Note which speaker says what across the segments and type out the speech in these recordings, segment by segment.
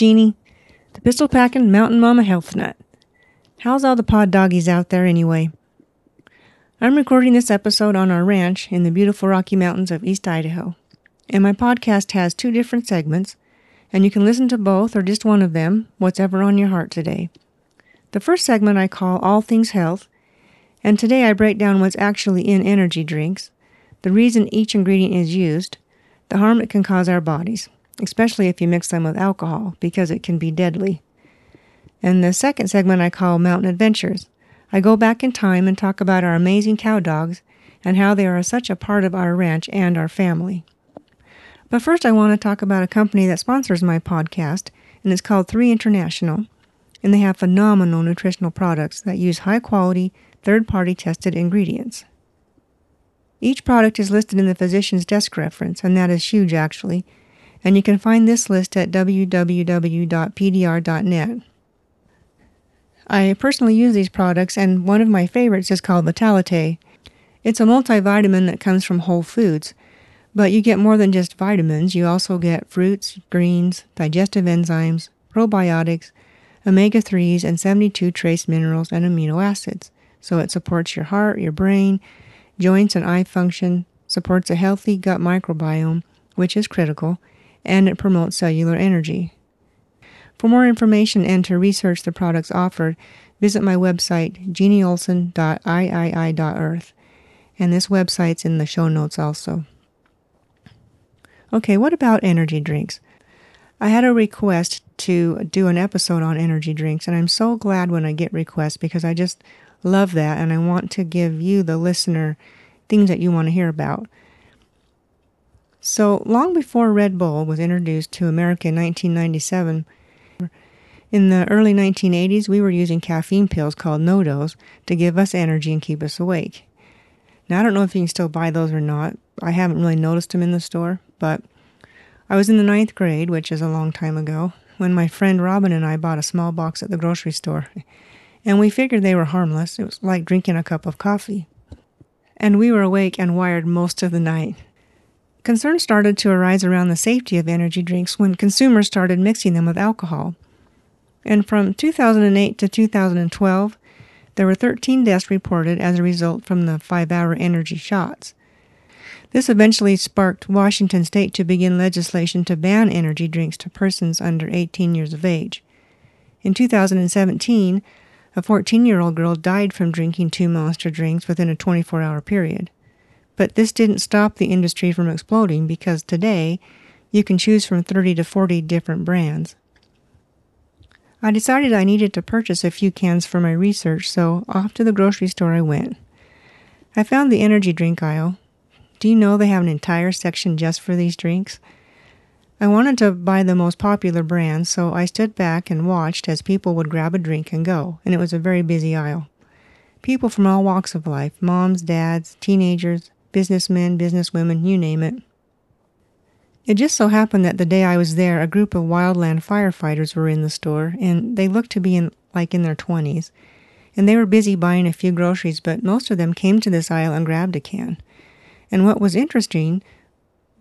Speaker 1: Jeanne, the pistol packing mountain mama health nut. How's all the pod doggies out there anyway? I'm recording this episode on our ranch in the beautiful Rocky Mountains of East Idaho. And my podcast has two different segments, and you can listen to both or just one of them, whatever on your heart today. The first segment I call All Things Health, and today I break down what's actually in energy drinks, the reason each ingredient is used, the harm it can cause our bodies especially if you mix them with alcohol, because it can be deadly. And the second segment I call Mountain Adventures. I go back in time and talk about our amazing cow dogs and how they are such a part of our ranch and our family. But first, I want to talk about a company that sponsors my podcast, and it's called 3 International, and they have phenomenal nutritional products that use high quality, third party tested ingredients. Each product is listed in the physician's desk reference, and that is huge actually, and you can find this list at www.pdr.net. I personally use these products, and one of my favorites is called Vitalite. It's a multivitamin that comes from whole foods, but you get more than just vitamins. You also get fruits, greens, digestive enzymes, probiotics, omega 3s, and 72 trace minerals and amino acids. So it supports your heart, your brain, joints, and eye function, supports a healthy gut microbiome, which is critical, and it promotes cellular energy. For more information and to research the products offered, visit my website, jeanneolson.iii.earth, and this website's in the show notes also. Okay, what about energy drinks? I had a request to do an episode on energy drinks, and I'm so glad when I get requests because I just love that and I want to give you, the listener, things that you want to hear about. So, long before Red Bull was introduced to America in 1997, in the early 1980s, we were using caffeine pills called NoDoz to give us energy and keep us awake. Now, I don't know if you can still buy those or not. I haven't really noticed them in the store, but I was in the ninth grade, which is a long time ago, when my friend Robin and I bought a small box at the grocery store. And we figured they were harmless. It was like drinking a cup of coffee. And we were awake and wired most of the night. Concerns started to arise around the safety of energy drinks when consumers started mixing them with alcohol. And from 2008 to 2012, there were 13 deaths reported as a result from the five hour energy shots. This eventually sparked Washington state to begin legislation to ban energy drinks to persons under 18 years of age. In 2017, a 14 year old girl died from drinking two monster drinks within a 24 hour period. But this didn't stop the industry from exploding because today you can choose from 30 to 40 different brands. I decided I needed to purchase a few cans for my research, so off to the grocery store I went. I found the energy drink aisle. Do you know they have an entire section just for these drinks? I wanted to buy the most popular brands, so I stood back and watched as people would grab a drink and go, and it was a very busy aisle. People from all walks of life moms, dads, teenagers, businessmen, businesswomen, you name it. It just so happened that the day I was there, a group of wildland firefighters were in the store, and they looked to be in like in their twenties. And they were busy buying a few groceries, but most of them came to this aisle and grabbed a can. And what was interesting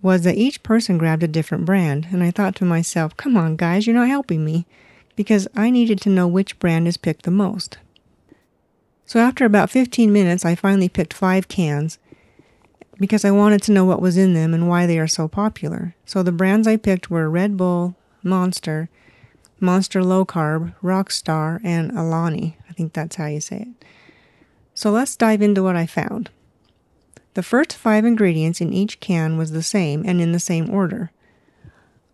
Speaker 1: was that each person grabbed a different brand, and I thought to myself, come on, guys, you're not helping me, because I needed to know which brand is picked the most. So after about 15 minutes, I finally picked five cans, because I wanted to know what was in them and why they are so popular. So the brands I picked were Red Bull, Monster, Monster Low Carb, Rockstar, and Alani. I think that's how you say it. So let's dive into what I found. The first five ingredients in each can was the same and in the same order.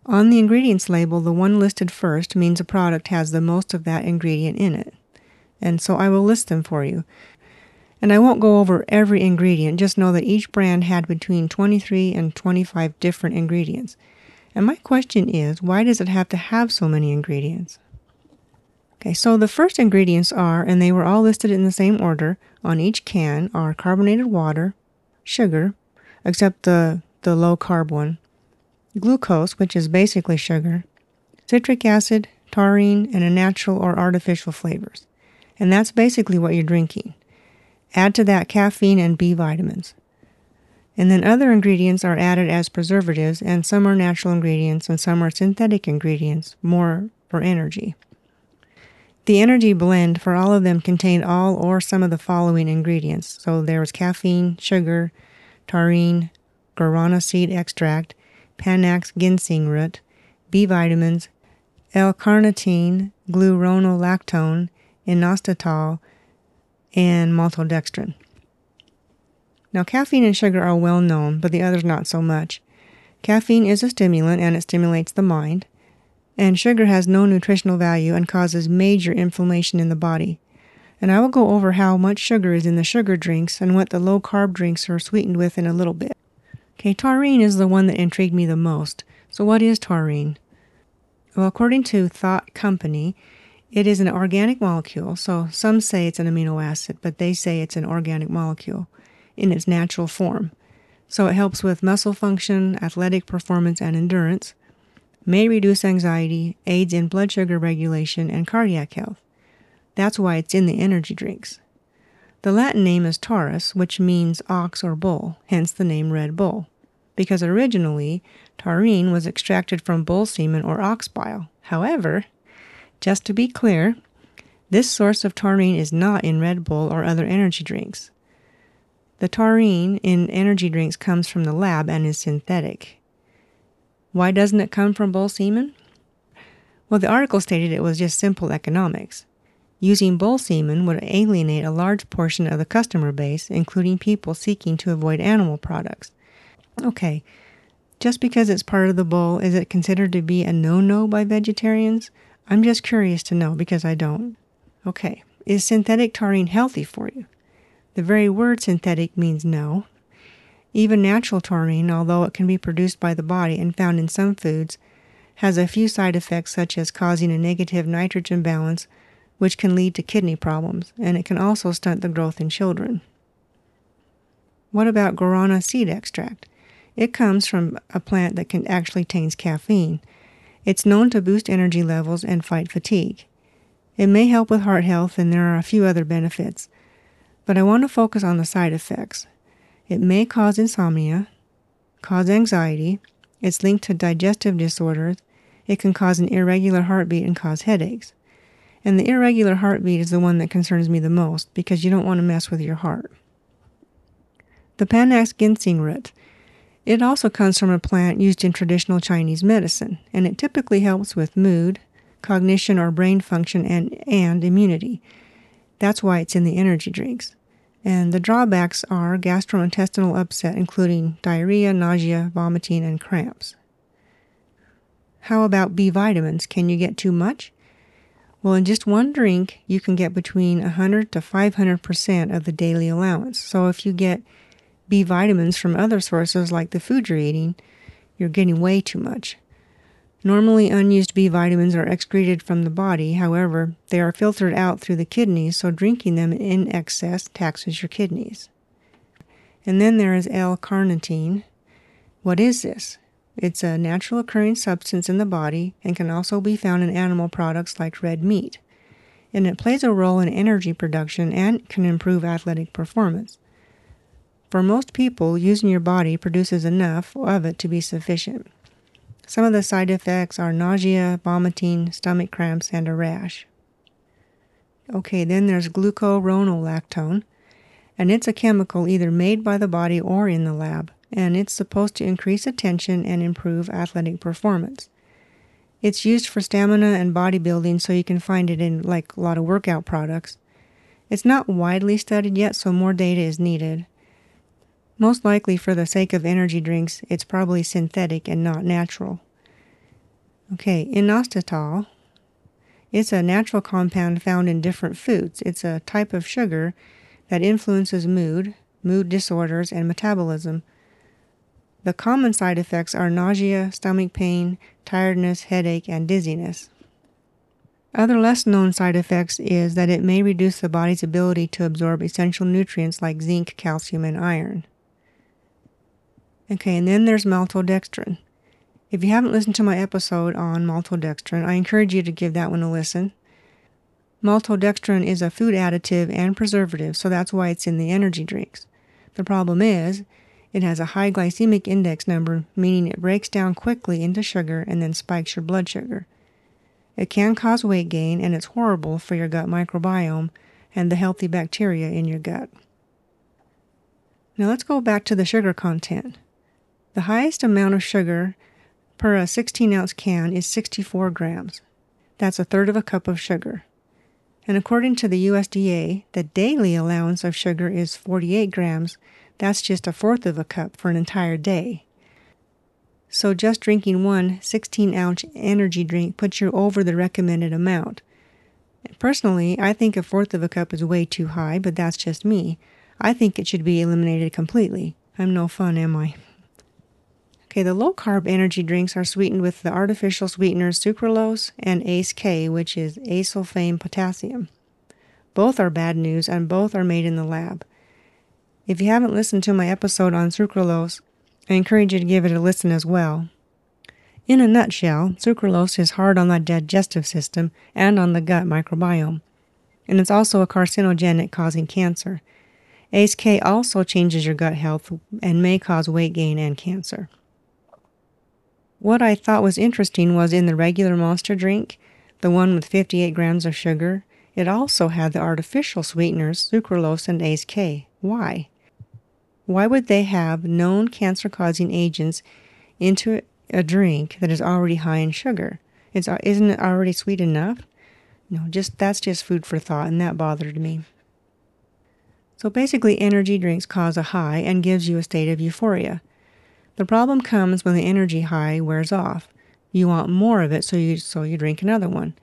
Speaker 1: On the ingredients label, the one listed first means a product has the most of that ingredient in it. And so I will list them for you. And I won't go over every ingredient, just know that each brand had between 23 and 25 different ingredients. And my question is, why does it have to have so many ingredients? Okay, so the first ingredients are, and they were all listed in the same order on each can, are carbonated water, sugar, except the, the low carb one, glucose, which is basically sugar, citric acid, taurine, and a natural or artificial flavors. And that's basically what you're drinking. Add to that caffeine and B vitamins. And then other ingredients are added as preservatives, and some are natural ingredients and some are synthetic ingredients, more for energy. The energy blend for all of them contained all or some of the following ingredients. So there was caffeine, sugar, taurine, guarana seed extract, Panax ginseng root, B vitamins, L-carnitine, glucuronolactone, inositol, and maltodextrin. Now, caffeine and sugar are well known, but the others not so much. Caffeine is a stimulant and it stimulates the mind, and sugar has no nutritional value and causes major inflammation in the body. And I will go over how much sugar is in the sugar drinks and what the low carb drinks are sweetened with in a little bit. Okay, taurine is the one that intrigued me the most. So, what is taurine? Well, according to Thought Company, it is an organic molecule. So, some say it's an amino acid, but they say it's an organic molecule in its natural form. So, it helps with muscle function, athletic performance, and endurance, may reduce anxiety, aids in blood sugar regulation, and cardiac health. That's why it's in the energy drinks. The Latin name is taurus, which means ox or bull, hence the name Red Bull, because originally taurine was extracted from bull semen or ox bile. However, just to be clear, this source of taurine is not in Red Bull or other energy drinks. The taurine in energy drinks comes from the lab and is synthetic. Why doesn't it come from bull semen? Well, the article stated it was just simple economics. Using bull semen would alienate a large portion of the customer base, including people seeking to avoid animal products. Okay, just because it's part of the bull, is it considered to be a no no by vegetarians? I'm just curious to know because I don't. Okay, is synthetic taurine healthy for you? The very word synthetic means no. Even natural taurine, although it can be produced by the body and found in some foods, has a few side effects such as causing a negative nitrogen balance which can lead to kidney problems, and it can also stunt the growth in children. What about guarana seed extract? It comes from a plant that can actually contains caffeine. It's known to boost energy levels and fight fatigue. It may help with heart health, and there are a few other benefits. But I want to focus on the side effects. It may cause insomnia, cause anxiety, it's linked to digestive disorders, it can cause an irregular heartbeat and cause headaches. And the irregular heartbeat is the one that concerns me the most because you don't want to mess with your heart. The Panax ginseng root. It also comes from a plant used in traditional Chinese medicine, and it typically helps with mood, cognition or brain function, and, and immunity. That's why it's in the energy drinks. And the drawbacks are gastrointestinal upset, including diarrhea, nausea, vomiting, and cramps. How about B vitamins? Can you get too much? Well, in just one drink, you can get between 100 to 500% of the daily allowance. So if you get B vitamins from other sources like the food you're eating, you're getting way too much. Normally, unused B vitamins are excreted from the body. However, they are filtered out through the kidneys, so drinking them in excess taxes your kidneys. And then there is L-carnitine. What is this? It's a natural occurring substance in the body and can also be found in animal products like red meat. And it plays a role in energy production and can improve athletic performance. For most people, using your body produces enough of it to be sufficient. Some of the side effects are nausea, vomiting, stomach cramps, and a rash. Okay, then there's glucuronolactone, and it's a chemical either made by the body or in the lab and it's supposed to increase attention and improve athletic performance. It's used for stamina and bodybuilding, so you can find it in like a lot of workout products. It's not widely studied yet, so more data is needed. Most likely, for the sake of energy drinks, it's probably synthetic and not natural. Okay, inositol. It's a natural compound found in different foods. It's a type of sugar that influences mood, mood disorders, and metabolism. The common side effects are nausea, stomach pain, tiredness, headache, and dizziness. Other less known side effects is that it may reduce the body's ability to absorb essential nutrients like zinc, calcium, and iron. Okay, and then there's maltodextrin. If you haven't listened to my episode on maltodextrin, I encourage you to give that one a listen. Maltodextrin is a food additive and preservative, so that's why it's in the energy drinks. The problem is, It has a high glycemic index number, meaning it breaks down quickly into sugar and then spikes your blood sugar. It can cause weight gain and it's horrible for your gut microbiome and the healthy bacteria in your gut. Now let's go back to the sugar content. The highest amount of sugar per a 16 ounce can is 64 grams. That's a third of a cup of sugar. And according to the USDA, the daily allowance of sugar is 48 grams. That's just a fourth of a cup for an entire day. So just drinking one 16 ounce energy drink puts you over the recommended amount. Personally, I think a fourth of a cup is way too high, but that's just me. I think it should be eliminated completely. I'm no fun, am I? Okay, the low carb energy drinks are sweetened with the artificial sweeteners sucralose and ACE K, which is acesulfame potassium. Both are bad news and both are made in the lab. If you haven't listened to my episode on sucralose, I encourage you to give it a listen as well. In a nutshell, sucralose is hard on the digestive system and on the gut microbiome, and it's also a carcinogenic causing cancer. ACE K also changes your gut health and may cause weight gain and cancer. What I thought was interesting was in the regular monster drink, the one with 58 grams of sugar, it also had the artificial sweeteners, sucralose and ACE K. Why? Why would they have known cancer causing agents into a drink that is already high in sugar? It's, uh, isn't it already sweet enough? No, just that's just food for thought, and that bothered me. So basically, energy drinks cause a high and gives you a state of euphoria. The problem comes when the energy high wears off. You want more of it, so you, so you drink another one.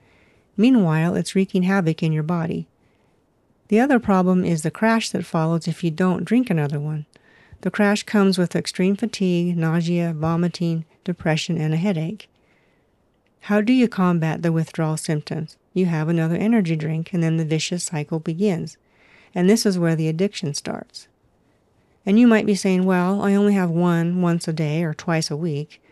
Speaker 1: Meanwhile, it's wreaking havoc in your body. The other problem is the crash that follows if you don't drink another one. The crash comes with extreme fatigue, nausea, vomiting, depression, and a headache. How do you combat the withdrawal symptoms? You have another energy drink, and then the vicious cycle begins. And this is where the addiction starts. And you might be saying, well, I only have one once a day or twice a week,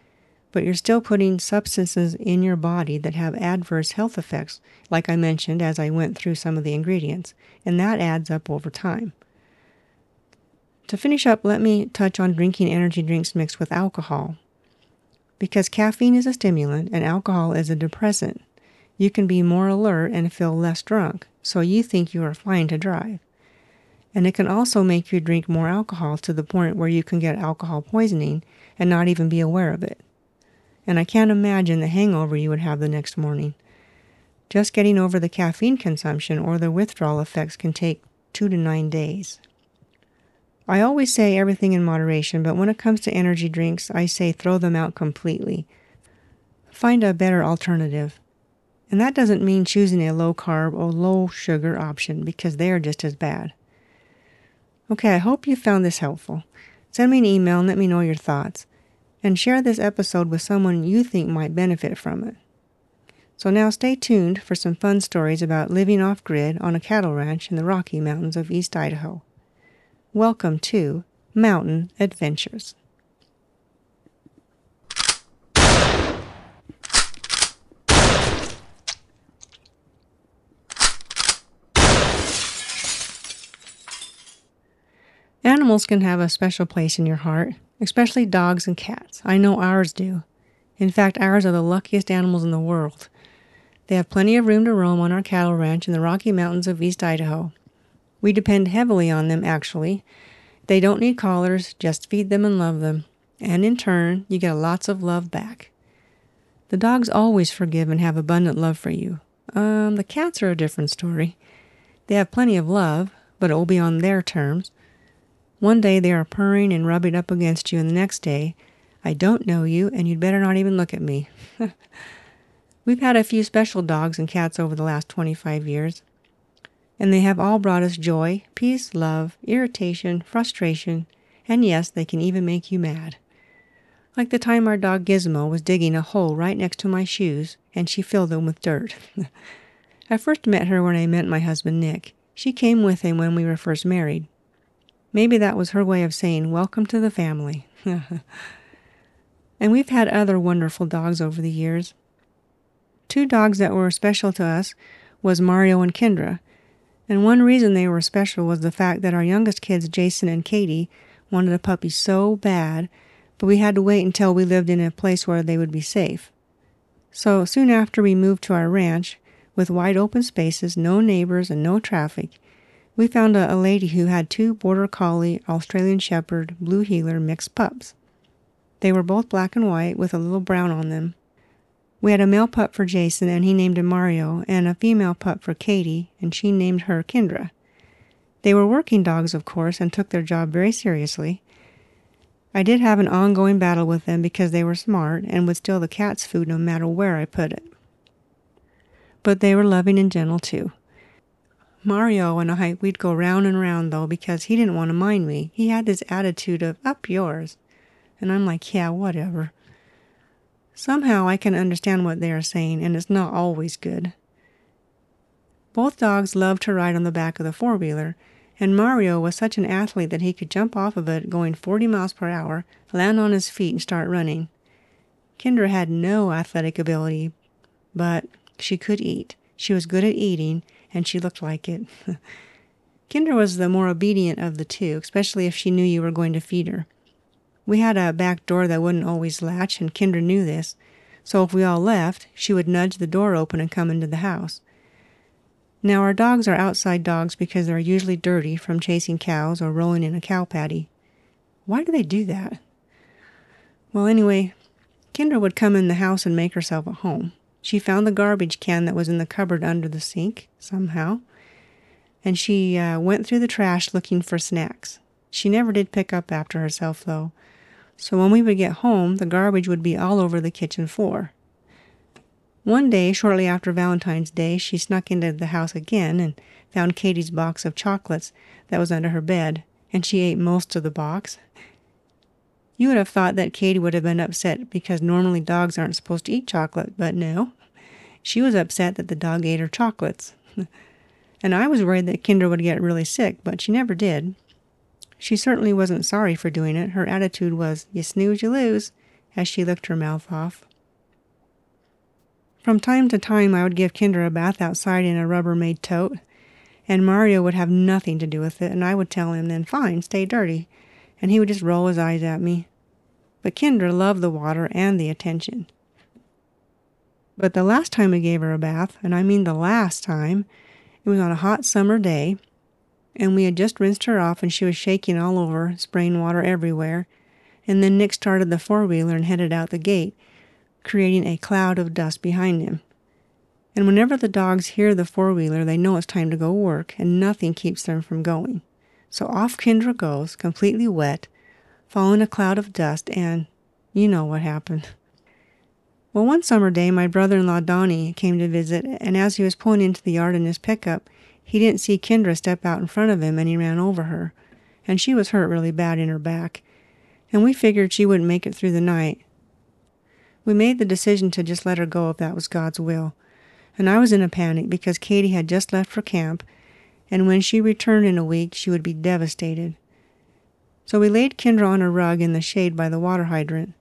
Speaker 1: but you're still putting substances in your body that have adverse health effects, like I mentioned as I went through some of the ingredients, and that adds up over time. To finish up, let me touch on drinking energy drinks mixed with alcohol. Because caffeine is a stimulant and alcohol is a depressant, you can be more alert and feel less drunk, so you think you are fine to drive and it can also make you drink more alcohol to the point where you can get alcohol poisoning and not even be aware of it. And I can't imagine the hangover you would have the next morning. Just getting over the caffeine consumption or the withdrawal effects can take two to nine days. I always say everything in moderation, but when it comes to energy drinks, I say throw them out completely. Find a better alternative. And that doesn't mean choosing a low carb or low sugar option because they are just as bad. Okay, I hope you found this helpful. Send me an email and let me know your thoughts. And share this episode with someone you think might benefit from it. So now stay tuned for some fun stories about living off grid on a cattle ranch in the Rocky Mountains of East Idaho. Welcome to Mountain Adventures. Animals can have a special place in your heart, especially dogs and cats. I know ours do. In fact, ours are the luckiest animals in the world. They have plenty of room to roam on our cattle ranch in the Rocky Mountains of East Idaho. We depend heavily on them, actually. They don't need collars, just feed them and love them. And in turn, you get lots of love back. The dogs always forgive and have abundant love for you. Um, the cats are a different story. They have plenty of love, but it will be on their terms. One day they are purring and rubbing up against you, and the next day, I don't know you, and you'd better not even look at me. We've had a few special dogs and cats over the last 25 years, and they have all brought us joy, peace, love, irritation, frustration, and yes, they can even make you mad. Like the time our dog Gizmo was digging a hole right next to my shoes, and she filled them with dirt. I first met her when I met my husband Nick. She came with him when we were first married. Maybe that was her way of saying, Welcome to the family. and we've had other wonderful dogs over the years. Two dogs that were special to us was Mario and Kendra. And one reason they were special was the fact that our youngest kids, Jason and Katie, wanted a puppy so bad, but we had to wait until we lived in a place where they would be safe. So soon after we moved to our ranch, with wide open spaces, no neighbors, and no traffic, we found a, a lady who had two Border Collie Australian Shepherd Blue Heeler mixed pups. They were both black and white with a little brown on them. We had a male pup for Jason, and he named him Mario, and a female pup for Katie, and she named her Kendra. They were working dogs, of course, and took their job very seriously. I did have an ongoing battle with them because they were smart and would steal the cat's food no matter where I put it. But they were loving and gentle too. Mario and I, we'd go round and round though because he didn't want to mind me. He had this attitude of, up yours. And I'm like, yeah, whatever. Somehow I can understand what they are saying, and it's not always good. Both dogs loved to ride on the back of the four wheeler, and Mario was such an athlete that he could jump off of it going 40 miles per hour, land on his feet, and start running. Kendra had no athletic ability, but she could eat. She was good at eating, and she looked like it. Kendra was the more obedient of the two, especially if she knew you were going to feed her. We had a back door that wouldn't always latch, and Kendra knew this, so if we all left, she would nudge the door open and come into the house. Now, our dogs are outside dogs because they're usually dirty from chasing cows or rolling in a cow patty. Why do they do that? Well, anyway, Kendra would come in the house and make herself at home. She found the garbage can that was in the cupboard under the sink, somehow, and she uh, went through the trash looking for snacks. She never did pick up after herself, though, so when we would get home, the garbage would be all over the kitchen floor. One day, shortly after Valentine's Day, she snuck into the house again and found Katie's box of chocolates that was under her bed, and she ate most of the box. You would have thought that Katie would have been upset because normally dogs aren't supposed to eat chocolate, but no. She was upset that the dog ate her chocolates. and I was worried that Kendra would get really sick, but she never did. She certainly wasn't sorry for doing it. Her attitude was, you snooze, you lose, as she licked her mouth off. From time to time, I would give Kendra a bath outside in a Rubbermaid tote, and Mario would have nothing to do with it, and I would tell him, then fine, stay dirty, and he would just roll his eyes at me. But Kendra loved the water and the attention. But the last time we gave her a bath, and I mean the last time, it was on a hot summer day, and we had just rinsed her off and she was shaking all over, spraying water everywhere, and then Nick started the four wheeler and headed out the gate creating a cloud of dust behind him. And whenever the dogs hear the four wheeler, they know it's time to go work, and nothing keeps them from going. So off Kendra goes, completely wet, following a cloud of dust, and you know what happened. Well, one summer day, my brother in law Donnie came to visit, and as he was pulling into the yard in his pickup, he didn't see Kendra step out in front of him, and he ran over her. And she was hurt really bad in her back. And we figured she wouldn't make it through the night, we made the decision to just let her go if that was God's will. And I was in a panic because Katie had just left for camp, and when she returned in a week, she would be devastated. So we laid Kendra on a rug in the shade by the water hydrant.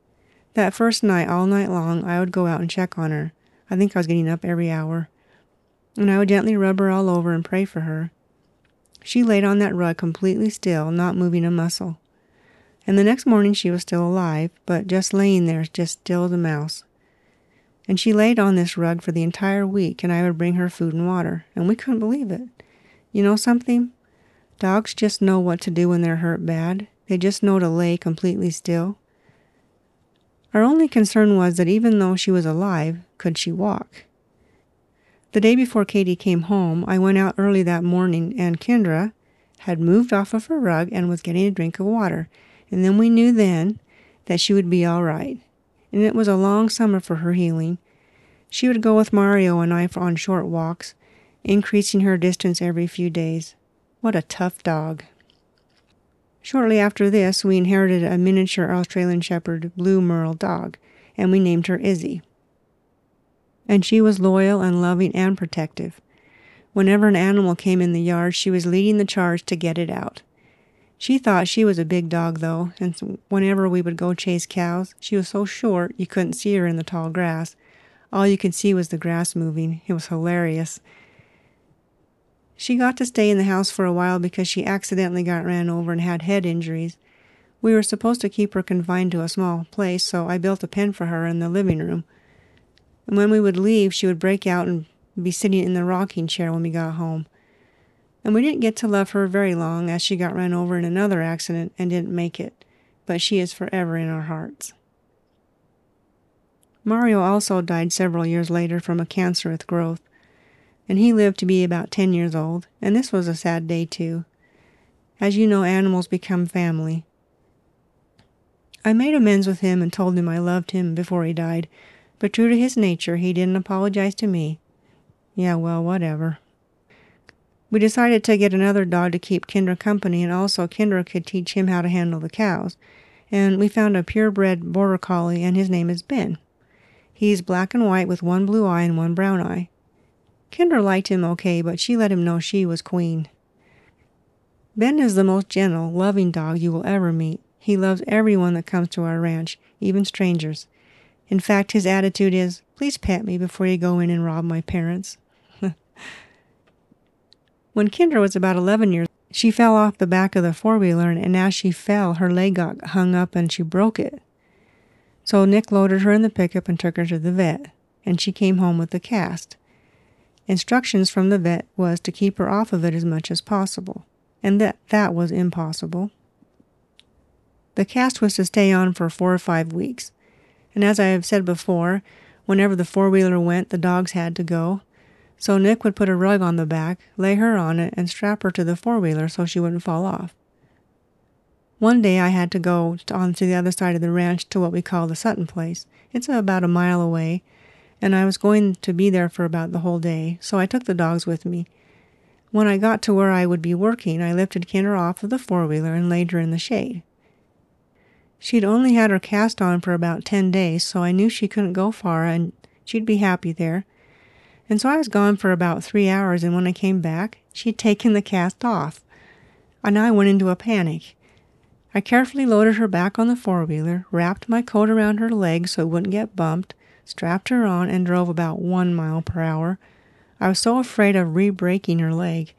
Speaker 1: That first night, all night long, I would go out and check on her. I think I was getting up every hour. And I would gently rub her all over and pray for her. She laid on that rug completely still, not moving a muscle and the next morning she was still alive, but just laying there, just still as a mouse. And she laid on this rug for the entire week, and I would bring her food and water, and we couldn't believe it. You know something? Dogs just know what to do when they're hurt bad. They just know to lay completely still. Our only concern was that even though she was alive, could she walk? The day before Katie came home, I went out early that morning, and Kendra had moved off of her rug and was getting a drink of water and then we knew then that she would be all right. And it was a long summer for her healing. She would go with Mario and I for on short walks, increasing her distance every few days. What a tough dog. Shortly after this, we inherited a miniature Australian Shepherd Blue Merle dog, and we named her Izzy. And she was loyal and loving and protective. Whenever an animal came in the yard, she was leading the charge to get it out. She thought she was a big dog, though, and whenever we would go chase cows, she was so short you couldn't see her in the tall grass. All you could see was the grass moving. It was hilarious. She got to stay in the house for a while because she accidentally got ran over and had head injuries. We were supposed to keep her confined to a small place, so I built a pen for her in the living room. And when we would leave, she would break out and be sitting in the rocking chair when we got home. And we didn't get to love her very long as she got run over in another accident and didn't make it, but she is forever in our hearts. Mario also died several years later from a cancerous growth, and he lived to be about 10 years old, and this was a sad day too. As you know, animals become family. I made amends with him and told him I loved him before he died, but true to his nature, he didn't apologize to me. Yeah, well, whatever. We decided to get another dog to keep Kendra company, and also Kendra could teach him how to handle the cows. And we found a purebred border collie, and his name is Ben. He's black and white with one blue eye and one brown eye. Kendra liked him okay, but she let him know she was queen. Ben is the most gentle, loving dog you will ever meet. He loves everyone that comes to our ranch, even strangers. In fact, his attitude is, please pet me before you go in and rob my parents. when Kendra was about 11 years, she fell off the back of the four wheeler, and as she fell, her leg got hung up and she broke it. So Nick loaded her in the pickup and took her to the vet, and she came home with the cast. Instructions from the vet was to keep her off of it as much as possible, and that that was impossible. The cast was to stay on for four or five weeks, and as I have said before, whenever the four wheeler went, the dogs had to go. So Nick would put a rug on the back, lay her on it, and strap her to the four wheeler so she wouldn't fall off. One day I had to go on to the other side of the ranch to what we call the Sutton place. It's about a mile away, and I was going to be there for about the whole day, so I took the dogs with me. When I got to where I would be working, I lifted Kendra off of the four wheeler and laid her in the shade. She'd only had her cast on for about ten days, so I knew she couldn't go far and she'd be happy there. And so I was gone for about three hours, and when I came back, she'd taken the cast off. And I went into a panic. I carefully loaded her back on the four wheeler, wrapped my coat around her legs so it wouldn't get bumped, strapped her on, and drove about one mile per hour. I was so afraid of re breaking her leg.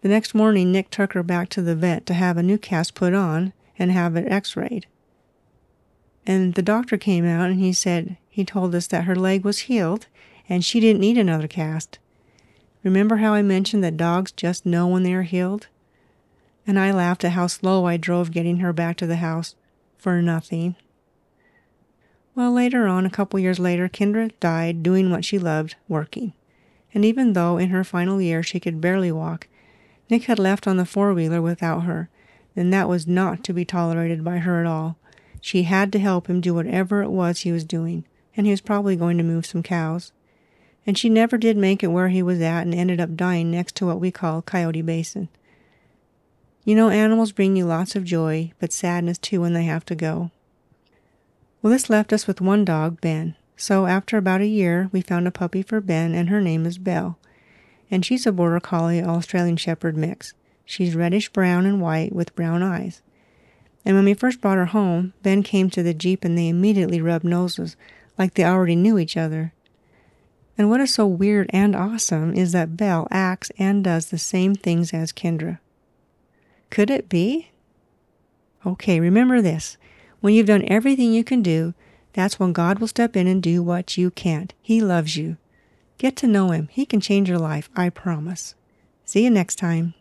Speaker 1: The next morning, Nick took her back to the vet to have a new cast put on and have it x rayed. And the doctor came out and he said he told us that her leg was healed and she didn't need another cast. Remember how I mentioned that dogs just know when they are healed? and I laughed at how slow I drove getting her back to the house for nothing. Well, later on, a couple years later, Kendra died doing what she loved, working. And even though in her final year she could barely walk, Nick had left on the four wheeler without her, and that was not to be tolerated by her at all. She had to help him do whatever it was he was doing, and he was probably going to move some cows. And she never did make it where he was at and ended up dying next to what we call Coyote Basin. You know, animals bring you lots of joy, but sadness too when they have to go. Well, this left us with one dog, Ben. So after about a year, we found a puppy for Ben, and her name is Belle. And she's a Border Collie Australian Shepherd mix. She's reddish brown and white with brown eyes. And when we first brought her home, Ben came to the Jeep and they immediately rubbed noses, like they already knew each other. And what is so weird and awesome is that Belle acts and does the same things as Kendra. Could it be? Okay, remember this. When you've done everything you can do, that's when God will step in and do what you can't. He loves you. Get to know Him. He can change your life, I promise. See you next time.